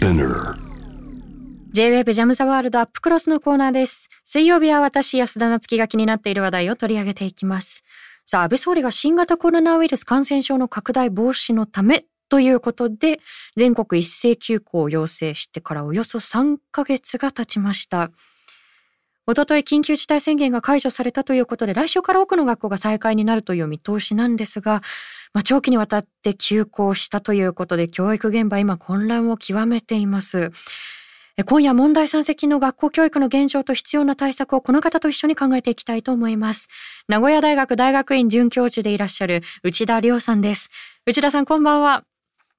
Spinner J-Web ジャムザワールドアップクロスのコーナーです。水曜日は私、安田なつきが気になっている話題を取り上げていきます。さあ、安倍総理が新型コロナウイルス感染症の拡大防止のためということで、全国一斉休校を要請してからおよそ3ヶ月が経ちました。おととい緊急事態宣言が解除されたということで、来週から多くの学校が再開になるという見通しなんですが、まあ、長期にわたって休校したということで、教育現場今混乱を極めています。今夜問題山積の学校教育の現状と必要な対策をこの方と一緒に考えていきたいと思います。名古屋大学大学院准教授でいらっしゃる内田亮さんです。内田さんこんばんは。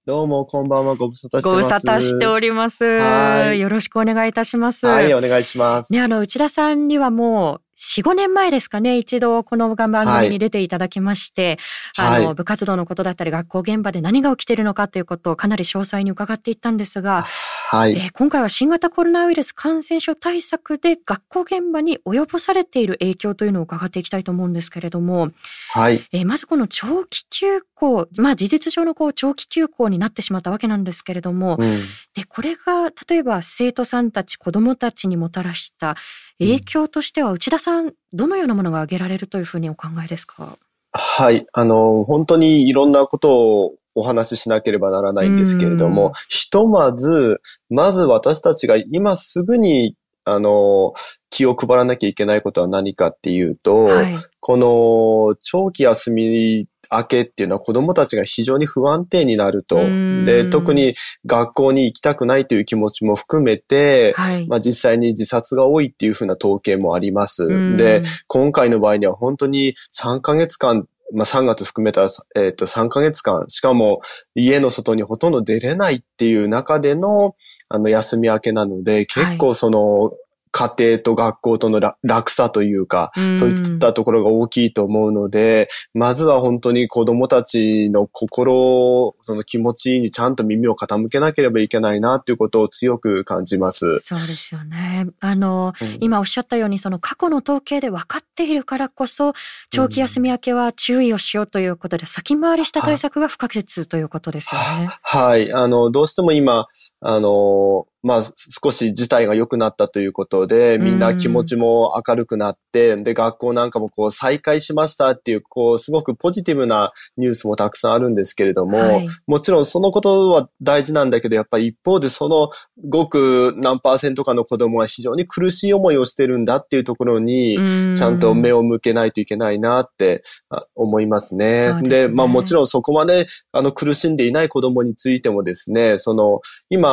どうも、こんばんは。ご無沙汰してごます。無沙汰しております。はいよろしくお願いいたします。はい、お願いします。ね、あの、内田さんにはもう、4、5年前ですかね、一度この番組に出ていただきまして、はいあの、部活動のことだったり、学校現場で何が起きているのかということをかなり詳細に伺っていったんですが、はい。えー今回は新型コロナウイルス感染症対策で学校現場に及ぼされている影響というのを伺っていきたいと思うんですけれども、はい。えーまずこの長期休校、まあ事実上のこう長期休校になってしまったわけなんですけれども、うん。で、これが例えば生徒さんたち、子供たちにもたらした影響としては、内田さん、どのようなものが挙げられるというふうにお考えですか？はい。あの、本当にいろんなことをお話ししなければならないんですけれどうんも、ひとまず、まず私たちが今すぐに、あの、気を配らなきゃいけないことは何かっていうと、はい。この長期休み明けっていうのは子供たちが非常に不安定になると。うんで、特に学校に行きたくないという気持ちも含めて、はい。まあ実際に自殺が多いっていうふうな統計もあります。うんで、、今回の場合には本当に3ヶ月間、まあ3月含めた、えっ、と3ヶ月間、しかも家の外にほとんど出れないっていう中での、あの、休み明けなので、結構その、家庭と学校とのら落差というか、うんそういったところが大きいと思うので、まずは本当に子供たちの心、その気持ちにちゃんと耳を傾けなければいけないなっていうことを強く感じます。そうですよね。あの、うん今おっしゃったように、その過去の統計で分かっているからこそ、長期休み明けは注意をしようということで、先回りした対策が不可欠ということですよね。はい。あの、どうしても今、あの、まあ、少し事態が良くなったということで、みんな気持ちも明るくなって、で、学校なんかもこう再開しましたっていう、こう、すごくポジティブなニュースもたくさんあるんですけれども、はいもちろんそのことは大事なんだけど、やっぱり一方でそのごく何パーセントかの子供は非常に苦しい思いをしてるんだっていうところに、ちゃんと目を。を向けないといけないなってあ思いますね。ですねまあもちろんそこまであの苦しんでいない子供についてもですね、その今、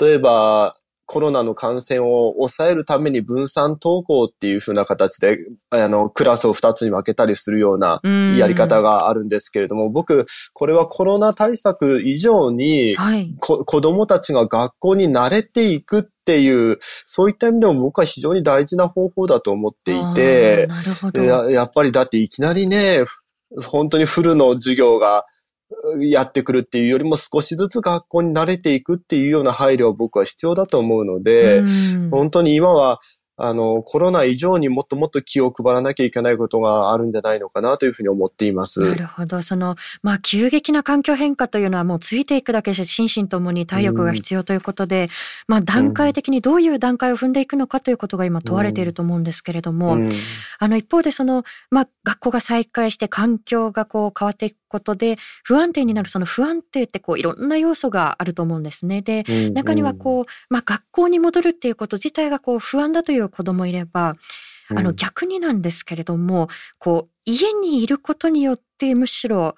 例えばコロナの感染を抑えるために分散登校っていう風な形で、あの、クラスを2つに分けたりするようなやり方が。があるんですけれども、僕、これはコロナ対策以上に、はい。こ子供たちが学校に慣れていくっていう、そういった意味でも僕は非常に大事な方法だと思っていてあー、なるほど。ややっぱりだっていきなりね、ふ本当にフルの授業がうやってくるっていうよりも少しずつ学校に慣れていくっていうような配慮は僕は必要だと思うので、うん。本当に今は、あの、コロナ以上にもっともっと気を配らなきゃいけないことがあるんじゃないのかなというふうに思っています。なるほど。その、まあ、急激な環境変化というのはもうついていくだけし、心身ともに体力が必要ということで、まあ、段階的にどういう段階を踏んでいくのかということが今問われていると思うんですけれども、うんあの、一方でその、まあ、学校が再開して環境がこう変わっていくことで、不安定になるその不安定ってこういろんな要素があると思うんですね。で、中にはこう、まあ、学校に戻るっていうこと自体がこう不安だという子供もいれば、うんあの逆になんですけれども、こう家にいることによってむしろ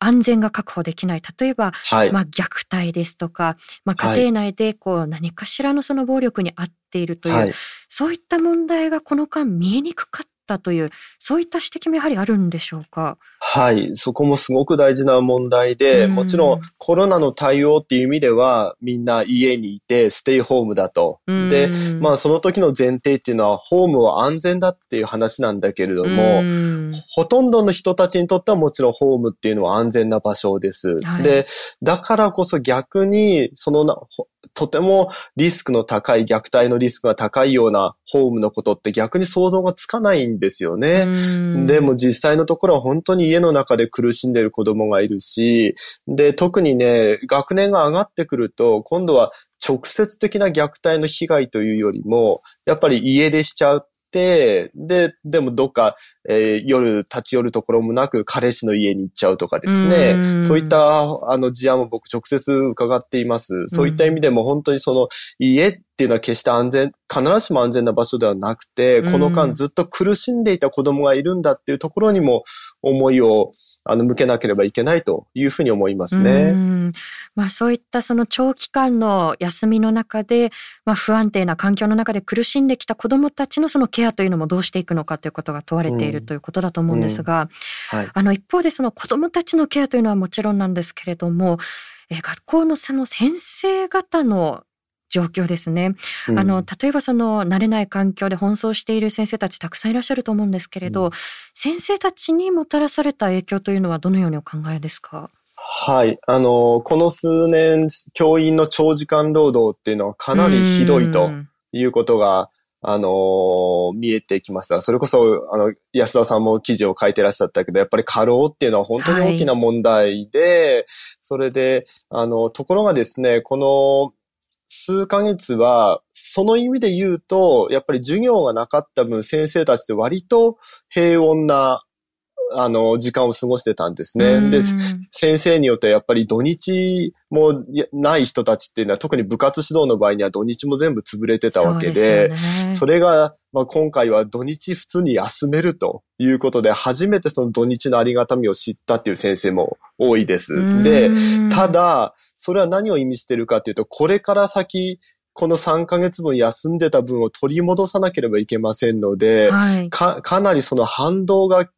安全が確保できない。例えば、はい。まあ、虐待ですとか、まあ、はい家庭内でこう何かしらのその暴力に遭っているという、はい。そういった問題がこの間見えにくかったという、そういった指摘もやはりあるんでしょうか？はい。そこもすごく大事な問題で、うんもちろんコロナの対応っていう意味では、みんな家にいてステイホームだと。で、うんまあその時の前提っていうのは、ホームは安全だっていう話なんだけれども、うんほとんどの人たちにとってはもちろんホームっていうのは安全な場所です。はいで、だからこそ逆に、そのな、ほとてもリスクの高い、虐待のリスクが高いようなホームのことって逆に想像がつかないんですよね。うんでも実際のところは本当に家の中で苦しんでいる子供がいるし、で、特にね、学年が上がってくると、今度は直接的な虐待の被害というよりも、やっぱり家出しちゃう、で、でもどっか、えー、夜立ち寄るところもなく彼氏の家に行っちゃうとかですね。そういったあの事案も僕直接伺っています。そういった意味でも本当にその家っていうのは決して安全、必ずしも安全な場所ではなくて、この間ずっと苦しんでいた子供がいるんだっていうところにも思いをあの向けなければいけないというふうに思いますね。まあそういったその長期間の休みの中で、まあ不安定な環境の中で苦しんできた子供たちのそのケアというのもどうしていくのかということが問われているということだと思うんですが、はい、あの一方でその子供たちのケアというのはもちろんなんですけれども、え学校のその先生方の状況ですね。うん、あの、例えばその慣れない環境で奔走している先生たちたくさんいらっしゃると思うんですけれど、うん、先生たちにもたらされた影響というのはどのようにお考えですか？はい。あの、この数年、教員の長時間労働っていうのはかなりひどいということが、あの見えてきました。それこそ、あの、安田さんも記事を書いてらっしゃったけど、やっぱり過労っていうのは本当に大きな問題で、はい、それで、あの、ところがですね、この、数ヶ月は、その意味で言うと、やっぱり授業がなかった分、先生たちって割と平穏な、あの、時間を過ごしてたんですね。で、先生によってやっぱり土日もない人たちっていうのは、特に部活指導の場合には土日も全部潰れてたわけで、そ、ね,、れが、まあ、今回は土日普通に休めるということで、初めてその土日のありがたみを知ったっていう先生も多いです。で、ただ、それは何を意味してるかっていうと、これから先、この3ヶ月分休んでた分を取り戻さなければいけませんので、はい、か、かなりその反動が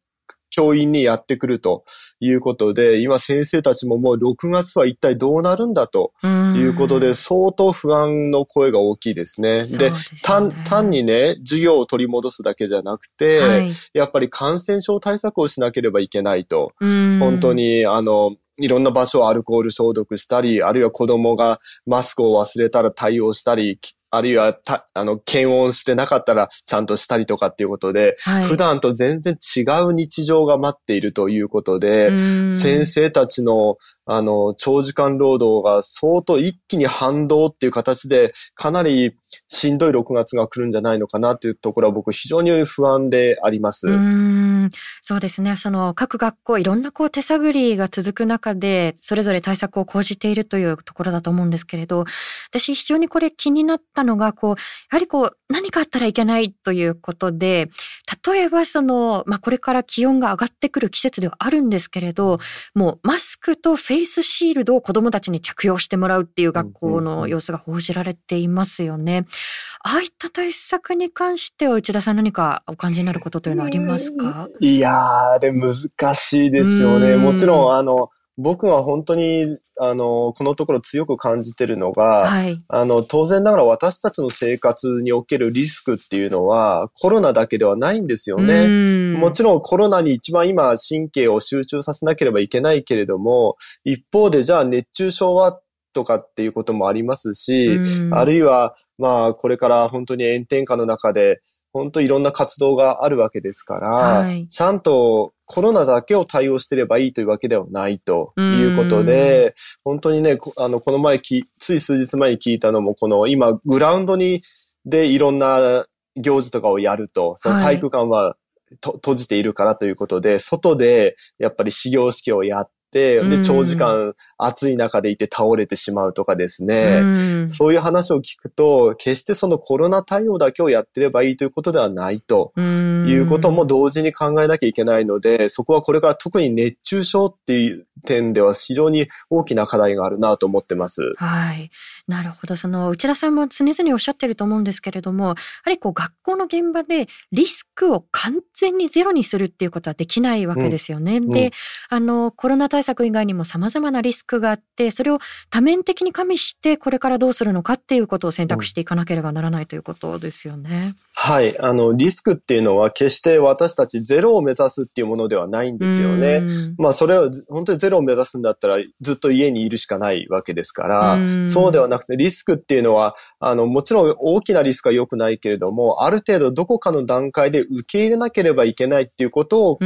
教員にやってくるということで、今先生たちももう6月は一体どうなるんだということで、相当不安の声が大きいですね。で、ね、単、単にね、授業を取り戻すだけじゃなくて、はい、やっぱり感染症対策をしなければいけないと。本当に、あの、いろんな場所をアルコール消毒したり、あるいは子供がマスクを忘れたら対応したり、あるいはた、あの、検温してなかったらちゃんとしたりとかっていうことで、はい、普段と全然違う日常が待っているということで、先生たちの、あの、長時間労働が相当一気に反動っていう形で、かなりしんどい6月が来るんじゃないのかなというところは僕非常に不安であります。うんそうですね。その各学校いろんなこう手探りが続く中で、それぞれ対策を講じているというところだと思うんですけれど、私非常にこれ気になったのが、こう、やはりこう、何かあったらいけないということで、例えばその、まあ、これから気温が上がってくる季節ではあるんですけれど、もうマスクとフェイスシールドを子供たちに着用してもらうっていう学校の様子が報じられていますよね。ああいった対策に関しては内田さん何かお感じになることというのはありますか？いやー、あれ難しいですよね。もちろん、あの、僕は本当に、あの、このところ強く感じてるのが、はい、あの、当然ながら私たちの生活におけるリスクっていうのは、コロナだけではないんですよね。もちろんコロナに一番今神経を集中させなければいけないけれども、一方でじゃあ熱中症はとかっていうこともありますし、あるいは、まあ、これから本当に炎天下の中で、本当いろんな活動があるわけですから、はい、ちゃんとコロナだけを対応してればいいというわけではないということで、本当にね、あの、この前き、つい数日前に聞いたのも、この今、グラウンドに、でいろんな行事とかをやると、その体育館は、と閉じているからということで、外でやっぱり始業式をやっ、で、長時間暑い中でいて倒れてしまうとかですね、そういう話を聞くと、決してそのコロナ対応だけをやってればいいということではないと。いうことも同時に考えなきゃいけないので、そこはこれから特に熱中症っていう点では非常に大きな課題があるなと思ってます。はい。なるほど。その内田さんも常々おっしゃってると思うんですけれども、やはりこう学校の現場でリスクを完全にゼロにするっていうことはできないわけですよね。うん、で、あのコロナ対策以外にも様々なリスクがあって、それを多面的に加味してこれからどうするのかっていうことを選択していかなければならないということですよね。うん、はい。あのリスクっていうのは決して私たちゼロを目指すっていうものではないんですよね。まあそれは本当にゼロロを目指すんだったらずっと家にいるしかないわけですから、そうではなくてリスクっていうのは、あの、もちろん大きなリスクは良くないけれども、ある程度どこかの段階で受け入れなければいけないっていうことを考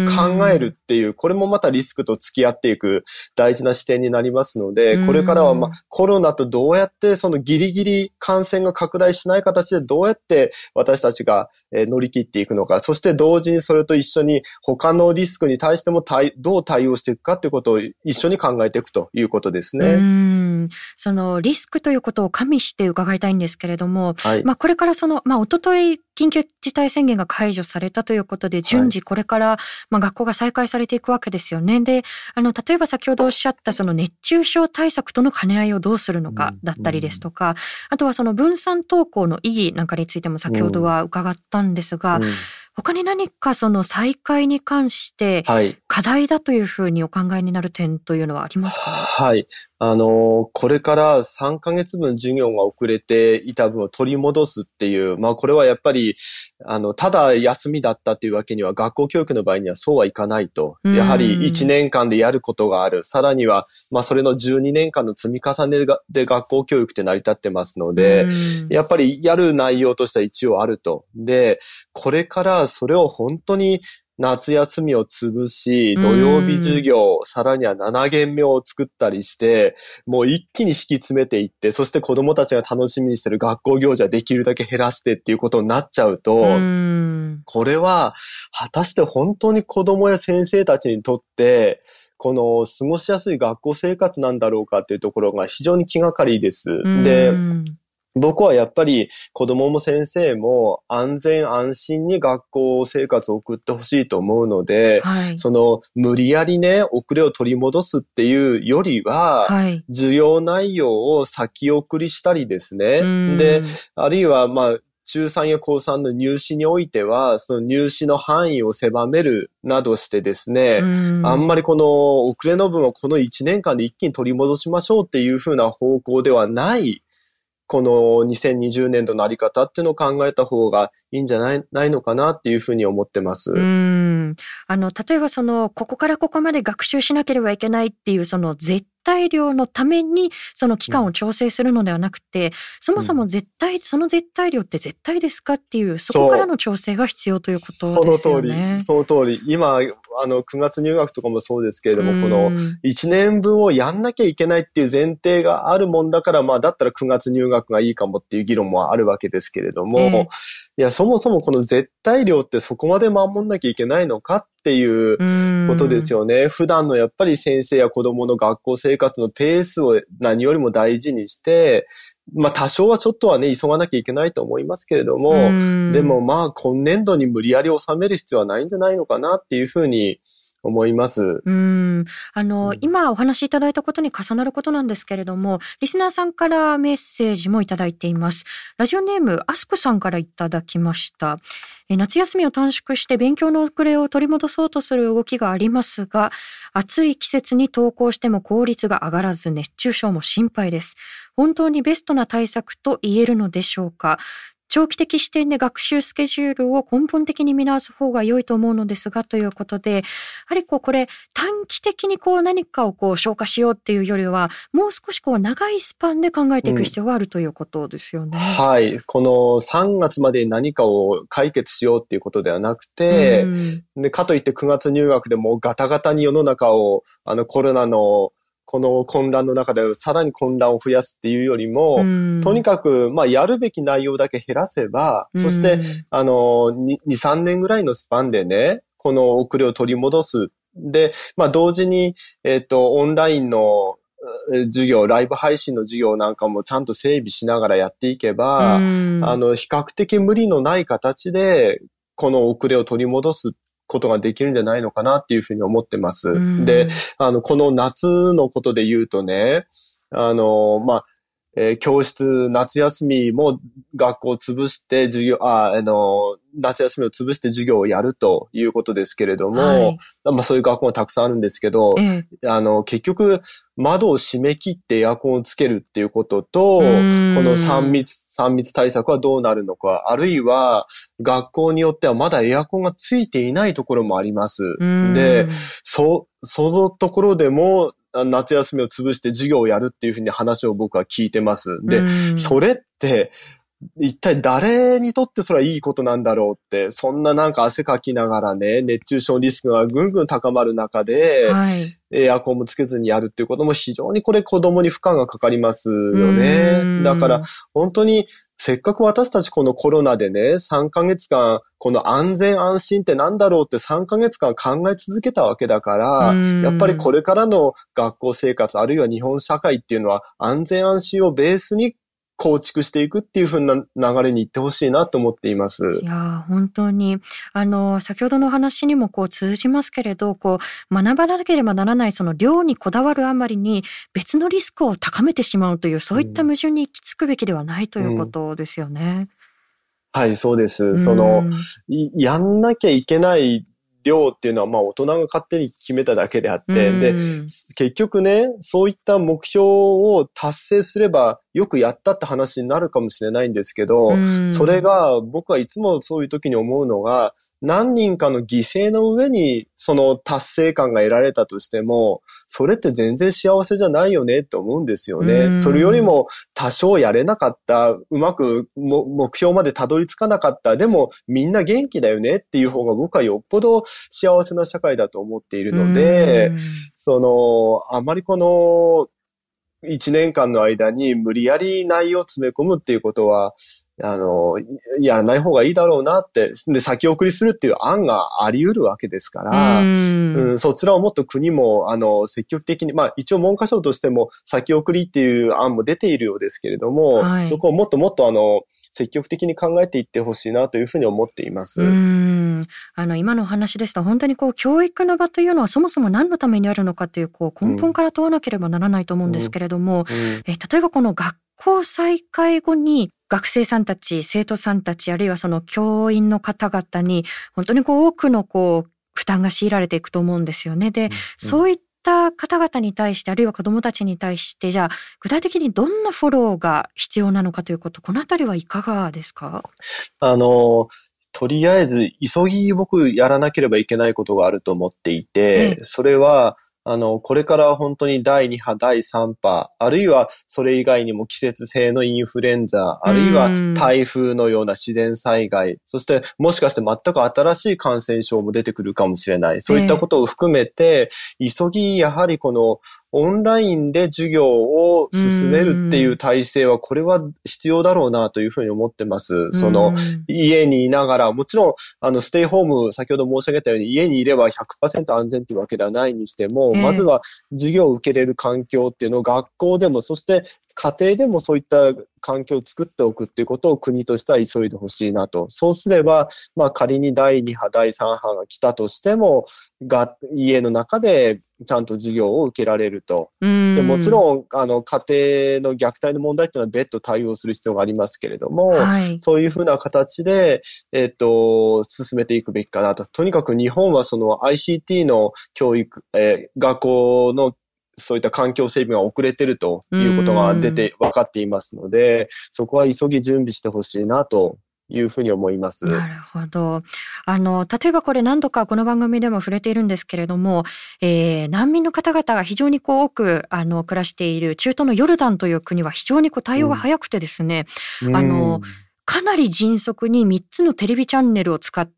えるっていう、これもまたリスクと付き合っていく大事な視点になりますので、これからはまあコロナとどうやってそのギリギリ感染が拡大しない形でどうやって私たちが乗り切っていくのか、そして同時にそれと一緒に他のリスクに対してもどう対応していくかっていうことを一緒に考えていくということですね。そのリスクということを加味して伺いたいんですけれども、はい、まあこれからその、まあ一昨日緊急事態宣言が解除されたということで、順次これから、まあ、学校が再開されていくわけですよね。で、あの、例えば先ほどおっしゃったその熱中症対策との兼ね合いをどうするのかだったりですとか、あとはその分散登校の意義なんかについても先ほどは伺ったんですが、他に何かその再開に関して課題だというふうにお考えになる点というのはありますか、ね、はい。あの、これから3ヶ月分授業が遅れていた分を取り戻すっていう、まあこれはやっぱり、あの、ただ休みだったっていうわけには学校教育の場合にはそうはいかないと。やはり1年間でやることがある。さらには、まあそれの12年間の積み重ねで学校教育って成り立ってますので、やっぱりやる内容としては一応あると。で、これからそれを本当に夏休みを潰し、土曜日授業、さらには7限目を作ったりして、もう一気に敷き詰めていって、そして子供たちが楽しみにしてる学校行事はできるだけ減らしてっていうことになっちゃうと、これは果たして本当に子供や先生たちにとって、この過ごしやすい学校生活なんだろうかっていうところが非常に気がかりです。で、僕はやっぱり子供も先生も安全安心に学校生活を送ってほしいと思うので、はい、その無理やりね、遅れを取り戻すっていうよりは、はい、授業内容を先送りしたりですね。で、あるいはまあ、中3や高3の入試においては、その入試の範囲を狭めるなどしてですね、あんまりこの遅れの分をこの1年間で一気に取り戻しましょうっていうふうな方向ではないこの2020年度のあり方っていうのを考えた方がいいんじゃないないのかなっていうふうに思ってます。うん。あの、例えばその、ここからここまで学習しなければいけないっていう、その絶対量のためにその期間を調整するのではなくて、うん、そもそも絶対、その絶対量って絶対ですかっていう、そこからの調整が必要ということですよね。その通り、その通り。今、あの、9月入学とかもそうですけれども、うん、この1年分をやんなきゃいけないっていう前提があるもんだから、まあ、だったら9月入学がいいかもっていう議論もあるわけですけれども、えー、いや、そもそもこの絶対量ってそこまで守んなきゃいけないのかっていうことですよね。普段のやっぱり先生や子供の学校生活のペースを何よりも大事にして、まあ多少はちょっとはね、急がなきゃいけないと思いますけれども、でもまあ今年度に無理やり収める必要はないんじゃないのかなっていうふうに思います。うん。あの、うん、今お話しいただいたことに重なることなんですけれども、リスナーさんからメッセージもいただいています。ラジオネーム、アスクさんからいただきました。夏休みを短縮して勉強の遅れを取り戻そうとする動きがありますが、暑い季節に登校しても効率が上がらず熱中症も心配です。本当にベストな対策と言えるのでしょうか？長期的視点で学習スケジュールを根本的に見直す方が良いと思うのですがということで、やはりこうこれ短期的にこう何かをこう消化しようっていうよりは、もう少しこう長いスパンで考えていく必要があるということですよね。うん、はい。この3月までに何かを解決しようっていうことではなくて、うん、でかといって9月入学でもガタガタに世の中をあのコロナのこの混乱の中でさらに混乱を増やすっていうよりも、とにかく、まあ、やるべき内容だけ減らせば、そして、あの、2、3年ぐらいのスパンでね、この遅れを取り戻す。で、まあ、同時に、えっ、ー、と、オンラインの授業、ライブ配信の授業なんかもちゃんと整備しながらやっていけば、あの、比較的無理のない形で、この遅れを取り戻すことができるんじゃないのかなっていうふうに思ってます。で、あの、この夏のことで言うとね、あの、まあ、えー、教室、夏休みも学校を潰して授業、あ、あの、夏休みを潰して授業をやるということですけれども、はい、まあそういう学校もたくさんあるんですけど、あの、結局、窓を閉め切ってエアコンをつけるっていうことと、この3密、3密対策はどうなるのか、あるいは学校によってはまだエアコンがついていないところもあります。で、そ、そのところでも、夏休みを潰して授業をやるっていうふうに話を僕は聞いてます。で、それって、一体誰にとってそれはいいことなんだろうって、そんななんか汗かきながらね、熱中症リスクがぐんぐん高まる中で、はい、エアコンもつけずにやるっていうことも非常にこれ子供に負荷がかかりますよね。だから本当にせっかく私たちこのコロナでね、3ヶ月間、この安全安心ってなんだろうって3ヶ月間考え続けたわけだから、やっぱりこれからの学校生活、あるいは日本社会っていうのは安全安心をベースに構築していくっていう風な流れに行ってほしいなと思っています。いや本当にあの先ほどの話にもこう通じますけれどこう学ばなければならないその量にこだわるあまりに別のリスクを高めてしまうというそういった矛盾に行き着くべきではないということですよね。うんうん、はい、そうです。その、やんなきゃいけない量っていうのはまあ大人が勝手に決めただけであって、で、結局ね、そういった目標を達成すればよくやったって話になるかもしれないんですけど、それが僕はいつもそういう時に思うのが、何人かの犠牲の上にその達成感が得られたとしても、それって全然幸せじゃないよねって思うんですよね。それよりも多少やれなかった、うまく目標までたどり着かなかった、でもみんな元気だよねっていう方が僕はよっぽど幸せな社会だと思っているので、その、あまりこの、一年間の間に無理やり内容を詰め込むっていうことは、あの、やらない方がいいだろうなって、で、先送りするっていう案があり得るわけですから、うん、うん、そちらをもっと国も、あの、積極的に、まあ一応文科省としても先送りっていう案も出ているようですけれども、はい、そこをもっともっとあの、積極的に考えていってほしいなというふうに思っています。うん。あの、今のお話ですと、本当にこう、教育の場というのはそもそも何のためにあるのかっていう、こう、根本から問わなければならないと思うんですけれども、うん。うん、え例えばこの学校再開後に学生さんたち、生徒さんたち、あるいはその教員の方々に、本当にこう多くのこう、負担が強いられていくと思うんですよね。で、うんうん、そういった方々に対して、あるいは子どもたちに対して、じゃあ、具体的にどんなフォローが必要なのかということ、このあたりはいかがですか？あの、とりあえず、急ぎ僕やらなければいけないことがあると思っていて、ええ、それは、あの、これから本当に第2波、第3波、あるいはそれ以外にも季節性のインフルエンザ、あるいは台風のような自然災害、そしてもしかして全く新しい感染症も出てくるかもしれない。そういったことを含めて、急ぎやはりこのオンラインで授業を進めるっていう体制は、これは必要だろうなというふうに思ってます。その、家にいながら、もちろん、あの、ステイホーム、先ほど申し上げたように、家にいれば100%安全というわけではないにしても、まずは授業を受けれる環境っていうのを学校でも、そして家庭でもそういった環境を作っておくっていうことを国としては急いでほしいなと。そうすれば、まあ仮に第2波、第3波が来たとしても、が家の中でちゃんと授業を受けられると。でもちろん、あの、家庭の虐待の問題っていうのは別途対応する必要がありますけれども、はい、そういうふうな形で、えっ、ー、と、進めていくべきかなと。とにかく日本はその ICT の教育、えー、学校のそういった環境整備が遅れてるということが出て分かっていますので、そこは急ぎ準備してほしいなというふうに思います。なるほど。あの、例えばこれ何度かこの番組でも触れているんですけれども、えー、難民の方々が非常にこう多く、あの、暮らしている中東のヨルダンという国は非常にこう対応が早くてですね、うん、あの、かなり迅速に3つのテレビチャンネルを使って、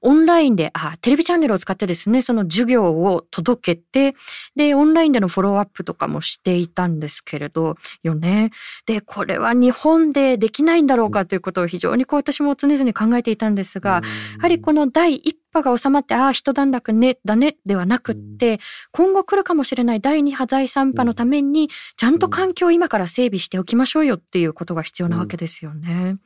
オンラインで、あ、テレビチャンネルを使ってですね、その授業を届けて、で、オンラインでのフォローアップとかもしていたんですけれど、よね。で、これは日本でできないんだろうかということを非常にこう私も常々考えていたんですが、やはりこの第一波が収まって、ああ、一段落ね、だね、ではなくって、今後来るかもしれない第2波、第3波のために、ちゃんと環境を今から整備しておきましょうよっていうことが必要なわけですよね。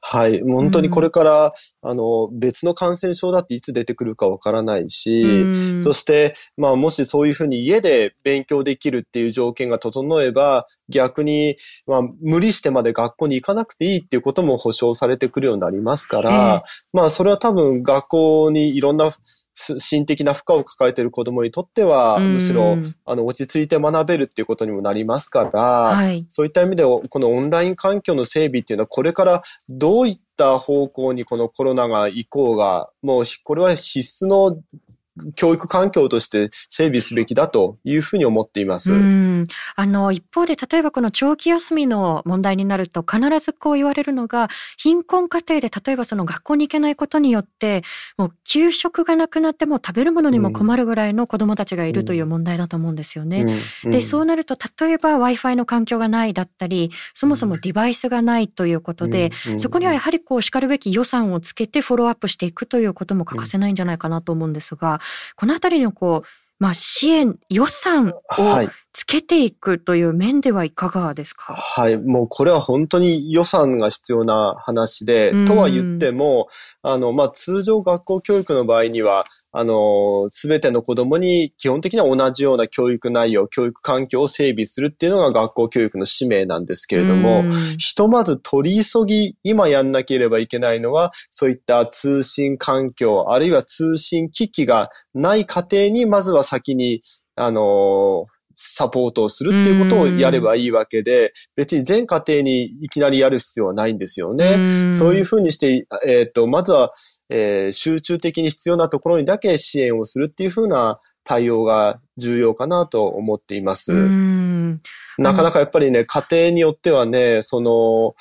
はい。本当にこれから、うん、あの、別の感染症だっていつ出てくるかわからないし、うん、そして、まあ、もしそういうふうに家で勉強できるっていう条件が整えば、逆に、まあ、無理してまで学校に行かなくていいっていうことも保証されてくるようになりますから、まあ、それは多分学校にいろんな心的な負荷を抱えている子供にとっては、むしろ、あの、落ち着いて学べるっていうことにもなりますから、はい、そういった意味で、このオンライン環境の整備っていうのは、これからどういった方向にこのコロナが行こうが、もう、これは必須の教育環境として整備すべきだというふうに思っています。うん。あの、一方で、例えばこの長期休みの問題になると、必ずこう言われるのが、貧困家庭で、例えばその学校に行けないことによって、もう給食がなくなっても食べるものにも困るぐらいの子供たちがいるという問題だと思うんですよね。うん、で、そうなると、例えば Wi-Fi の環境がないだったり、そもそもデバイスがないということで、そこにはやはりこう、叱るべき予算をつけてフォローアップしていくということも欠かせないんじゃないかなと思うんですが、このあたりのこう、まあ、支援、予算をつけていくという面ではいかがですか、はい、もうこれは本当に予算が必要な話で、とは言っても、あの、まあ、通常学校教育の場合には、あの、すべての子供に基本的には同じような教育内容、教育環境を整備するっていうのが学校教育の使命なんですけれども、ひとまず取り急ぎ、今やんなければいけないのは、そういった通信環境、あるいは通信機器がない家庭に、まずは先に、あの、サポートをするっていうことをやればいいわけで、別に全家庭にいきなりやる必要はないんですよね。そういうふうにして、えっ、ー、と、まずは、えー、集中的に必要なところにだけ支援をするっていうふうな対応が重要かなと思っています。なかなかやっぱりね、家庭によってはね、その、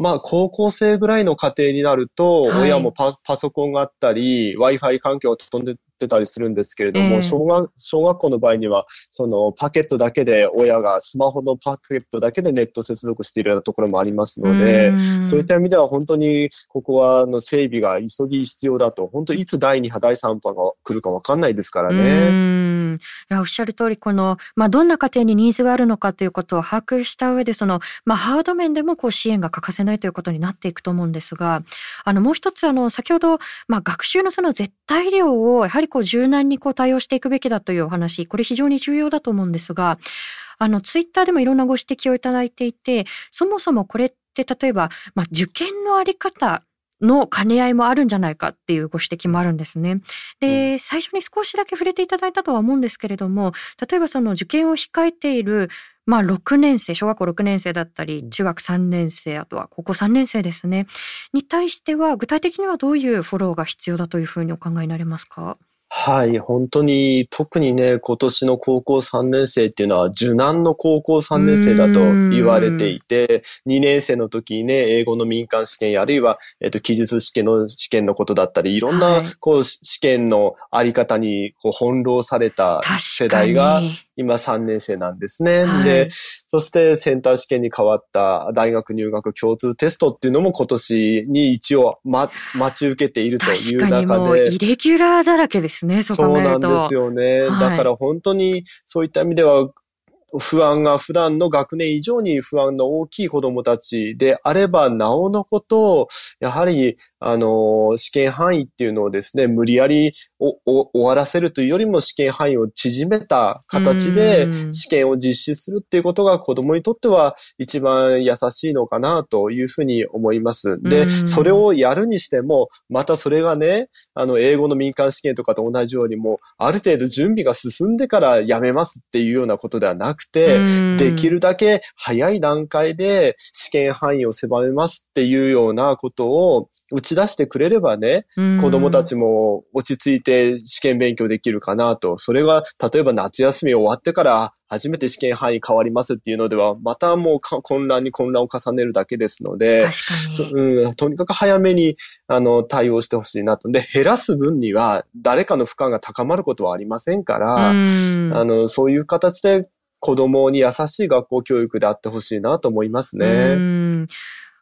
まあ、高校生ぐらいの家庭になると、親もパ,、パソコンがあったり、Wi-Fi 環境を整えってたりするんですけれども、えー、小学、小学校の場合には、そのパケットだけで親がスマホのパケットだけでネット接続しているようなところもありますので、そういった意味では本当にここはの整備が急ぎ必要だと、本当いつ第2波、第3波が来るかわかんないですからね。いや、おっしゃる通り、この、まあ、どんな家庭にニーズがあるのかということを把握した上で、その、まあ、ハード面でもこう支援が欠かせないということになっていくと思うんですが、あの、もう一つ、あの、先ほど、まあ、学習のその絶対量を、やはりこう柔軟にこう対応していくべきだというお話、これ非常に重要だと思うんですが、あの、ツイッターでもいろんなご指摘をいただいていて、そもそもこれって例えば、まあ、受験のあり方の兼ね合いもあるんじゃないかっていうご指摘もあるんですね。で、最初に少しだけ触れていただいたとは思うんですけれども、例えばその受験を控えているまあ6年生、小学校6年生だったり、中学3年生、あとは高校3年生ですね。に対しては、具体的にはどういうフォローが必要だというふうにお考えになりますか？はい、本当に、特にね、今年の高校3年生っていうのは、受難の高校3年生だと言われていて、2年生の時にね、英語の民間試験、あるいは、えっと、記述試験の試験のことだったり、いろんな、こう、試験のあり方に、こう、翻弄された世代が、今3年生なんですね。はい、で、そしてセンター試験に変わった大学入学共通テストっていうのも今年に一応、ま、待ち受けているという中で。イレギュラーだらけですね、そうそうなんですよね。はい、だから本当にそういった意味では、不安が普段の学年以上に不安の大きい子供たちであれば、なおのこと、やはり、あの、試験範囲っていうのをですね、無理やり終わらせるというよりも試験範囲を縮めた形で試験を実施するっていうことが子供にとっては一番優しいのかなというふうに思います。で、それをやるにしても、またそれがね、あの、英語の民間試験とかと同じようにも、ある程度準備が進んでからやめますっていうようなことではなくくて、できるだけ早い段階で試験範囲を狭めますっていうようなことを打ち出してくれればね、子供たちも落ち着いて試験勉強できるかなと。それが、例えば夏休み終わってから初めて試験範囲変わりますっていうのでは、またもう混乱に混乱を重ねるだけですので、うん、とにかく早めにあの対応してほしいなと。で、減らす分には誰かの負荷が高まることはありませんから、あの、そういう形で子供に優しい学校教育であってほしいなと思いますね。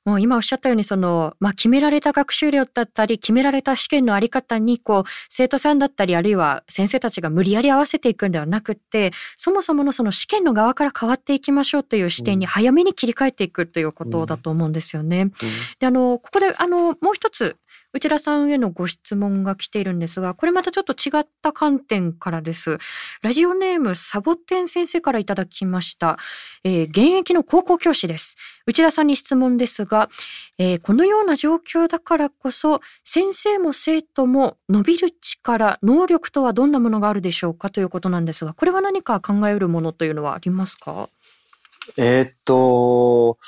もう今おっしゃったようにその、まあ、決められた学習量だったり決められた試験のあり方にこう生徒さんだったりあるいは先生たちが無理やり合わせていくんではなくってそもそものその試験の側から変わっていきましょうという視点に早めに切り替えていくということだと思うんですよね。うんうん、であのここであのもう一つ内田さんへのご質問が来ているんですが、これまたちょっと違った観点からです。ラジオネームサボテン先生からいただきました。えー、現役の高校教師です。内田さんに質問ですが、えー、このような状況だからこそ、先生も生徒も伸びる力、能力とはどんなものがあるでしょうか？ということなんですが、これは何か考えうるものというのはありますか？えー、っと、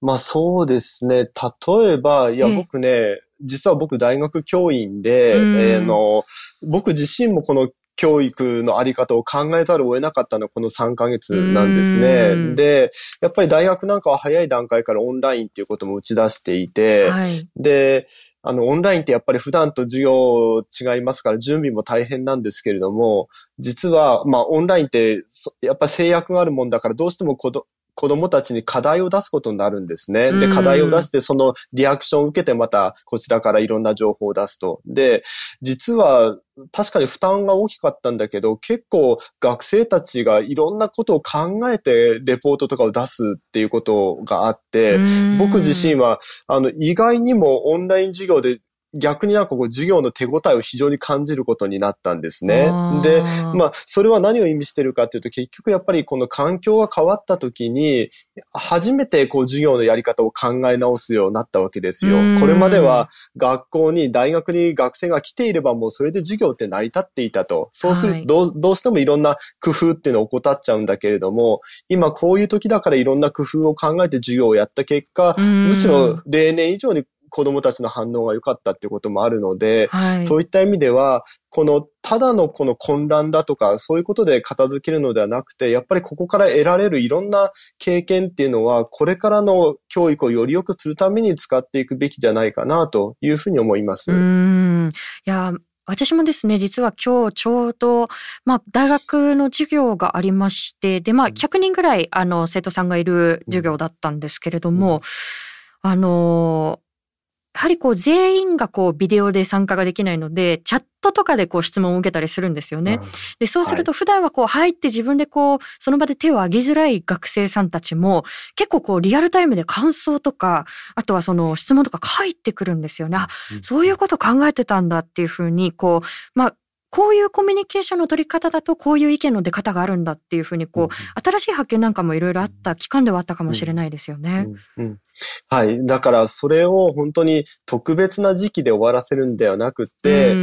まあそうですね。例えば、いや、僕ね、実は僕大学教員で、うん、えー、の、僕自身もこの教育のあり方を考えざるを得なかったのはこの3ヶ月なんですね。で、やっぱり大学なんかは早い段階からオンラインっていうことも打ち出していて、はい、で、あの、オンラインってやっぱり普段と授業違いますから準備も大変なんですけれども、実は、まあ、オンラインって、やっぱ制約があるもんだから、どうしても子子供たちに課題を出すことになるんですね。で、課題を出して、そのリアクションを受けてまたこちらからいろんな情報を出すと。で、実は確かに負担が大きかったんだけど、結構学生たちがいろんなことを考えてレポートとかを出すっていうことがあって、僕自身は、あの、意外にもオンライン授業で逆になんかこう授業の手応えを非常に感じることになったんですね。で、まあ、それは何を意味してるかっていうと、結局やっぱりこの環境が変わった時に、初めてこう授業のやり方を考え直すようになったわけですよ。これまでは学校に、大学に学生が来ていればもうそれで授業って成り立っていたと。そうするとどう、どうしてもいろんな工夫っていうのを怠っちゃうんだけれども、今こういう時だからいろんな工夫を考えて授業をやった結果、むしろ例年以上に子供たちの反応が良かったっていうこともあるので、はい、そういった意味では、この、ただのこの混乱だとか、そういうことで片付けるのではなくて、やっぱりここから得られるいろんな経験っていうのは、これからの教育をより良くするために使っていくべきじゃないかなというふうに思います。うん。いや、私もですね、実は今日ちょうど、まあ、大学の授業がありまして、で、まあ、100人ぐらい、あの、生徒さんがいる授業だったんですけれども、うん、あの、やはりこう全員がこうビデオで参加ができないので、チャットとかでこう質問を受けたりするんですよね。で、そうすると普段はこう入って自分でこう、その場で手を挙げづらい学生さんたちも、結構こうリアルタイムで感想とか、あとはその質問とか返ってくるんですよね。あ、そういうこと考えてたんだっていうふうに、こう、まあ、こういうコミュニケーションの取り方だとこういう意見の出方があるんだっていうふうにこう、新しい発見なんかもいろいろあった期間ではあったかもしれないですよね。うんうん、はい。だからそれを本当に特別な時期で終わらせるんではなくて、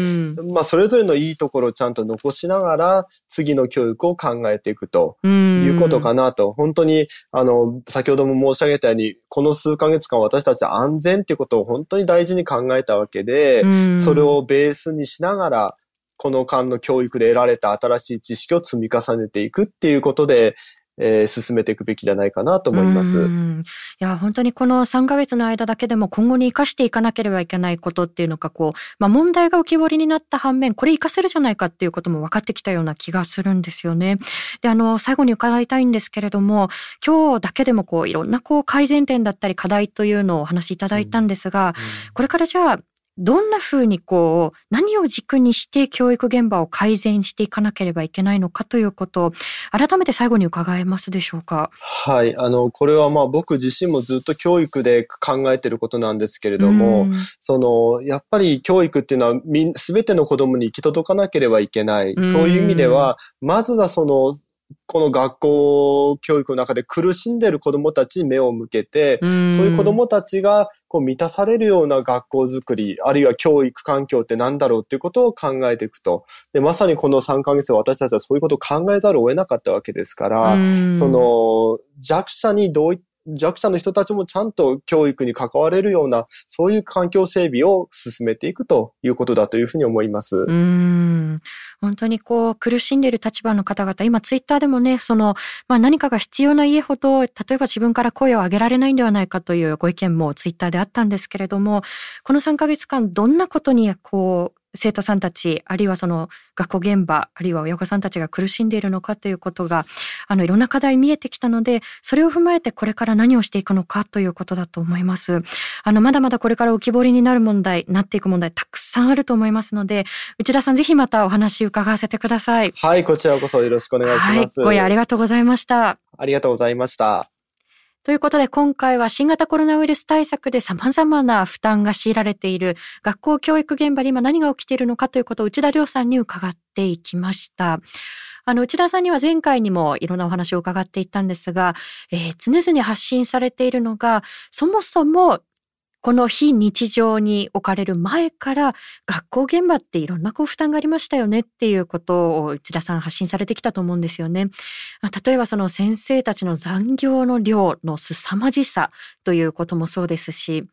まあそれぞれのいいところをちゃんと残しながら次の教育を考えていくということかなと。本当にあの、先ほども申し上げたように、この数ヶ月間私たちは安全っていうことを本当に大事に考えたわけで、それをベースにしながらこの間の教育で得られた新しい知識を積み重ねていくっていうことで、えー、進めていくべきじゃないかなと思います。いや、本当にこの3ヶ月の間だけでも今後に生かしていかなければいけないことっていうのが、こう、まあ問題が浮き彫りになった反面、これ活かせるじゃないかっていうことも分かってきたような気がするんですよね。で、あの、最後に伺いたいんですけれども、今日だけでもこう、いろんなこう改善点だったり課題というのをお話しいただいたんですが、うんうん、これからじゃあ、どんなふうにこう、何を軸にして教育現場を改善していかなければいけないのかということを、改めて最後に伺えますでしょうか？はい。あの、これはまあ僕自身もずっと教育で考えてることなんですけれども、その、やっぱり教育っていうのはみ、すべての子供に行き届かなければいけない。そういう意味では、まずはその、この学校教育の中で苦しんでいる子供たちに目を向けて、そういう子供たちがこう満たされるような学校づくり、あるいは教育環境って何だろうっていうことを考えていくと。で、まさにこの3ヶ月私たちはそういうことを考えざるを得なかったわけですから、その弱者にどういった弱者の人たちもちゃんと教育に関われるような、そういう環境整備を進めていくということだというふうに思います。うん。本当にこう、苦しんでいる立場の方々、今ツイッターでもね、その、まあ何かが必要な家ほど、例えば自分から声を上げられないんではないかというご意見もツイッターであったんですけれども、この3ヶ月間、どんなことにこう、生徒さんたち、あるいはその学校現場、あるいは親御さんたちが苦しんでいるのかということが、あの、いろんな課題見えてきたので、それを踏まえてこれから何をしていくのかということだと思います。あの、まだまだこれから浮き彫りになる問題、なっていく問題、たくさんあると思いますので、内田さんぜひまたお話伺わせてください。はい、こちらこそよろしくお願いします。はい、ごありがとうございました。ありがとうございました。ということで今回は新型コロナウイルス対策で様々な負担が強いられている学校教育現場で今何が起きているのかということを内田亮さんに伺っていきました。あの、内田さんには前回にもいろんなお話を伺っていったんですが、えー、常々発信されているのが、そもそもこの非日常に置かれる前から学校現場っていろんなこう負担がありましたよねっていうことを内田さん発信されてきたと思うんですよね。例えばその先生たちの残業の量の凄まじさということもそうですし、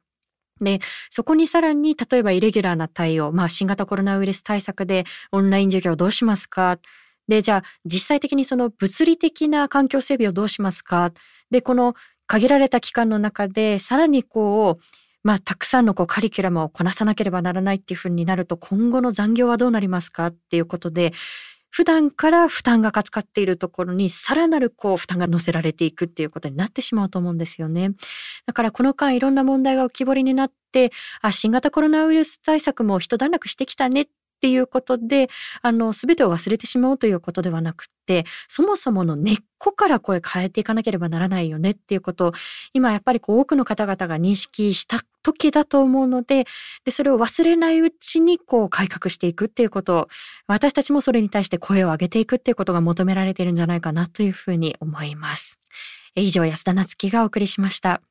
で、そこにさらに、例えばイレギュラーな対応、まあ新型コロナウイルス対策でオンライン授業どうしますか？で、じゃあ実際的にその物理的な環境整備をどうしますか？で、この限られた期間の中で、さらにこう、まあ、たくさんのこうカリキュラムをこなさなければならないっていうふうになると、今後の残業はどうなりますかっていうことで、普段から負担がかつかっているところにさらなるこう負担が乗せられていくっていうことになってしまうと思うんですよね。だからこの間いろんな問題が浮き彫りになって、あ、新型コロナウイルス対策も一段落してきたねっっていうことで、あの、すべてを忘れてしまうということではなくて、そもそもの根っこからこれ変えていかなければならないよねっていうことを、今やっぱりこう多くの方々が認識した時だと思うので、で、それを忘れないうちにこう改革していくっていうこと、私たちもそれに対して声を上げていくっていうことが求められているんじゃないかなというふうに思います。以上、安田なつきがお送りしました。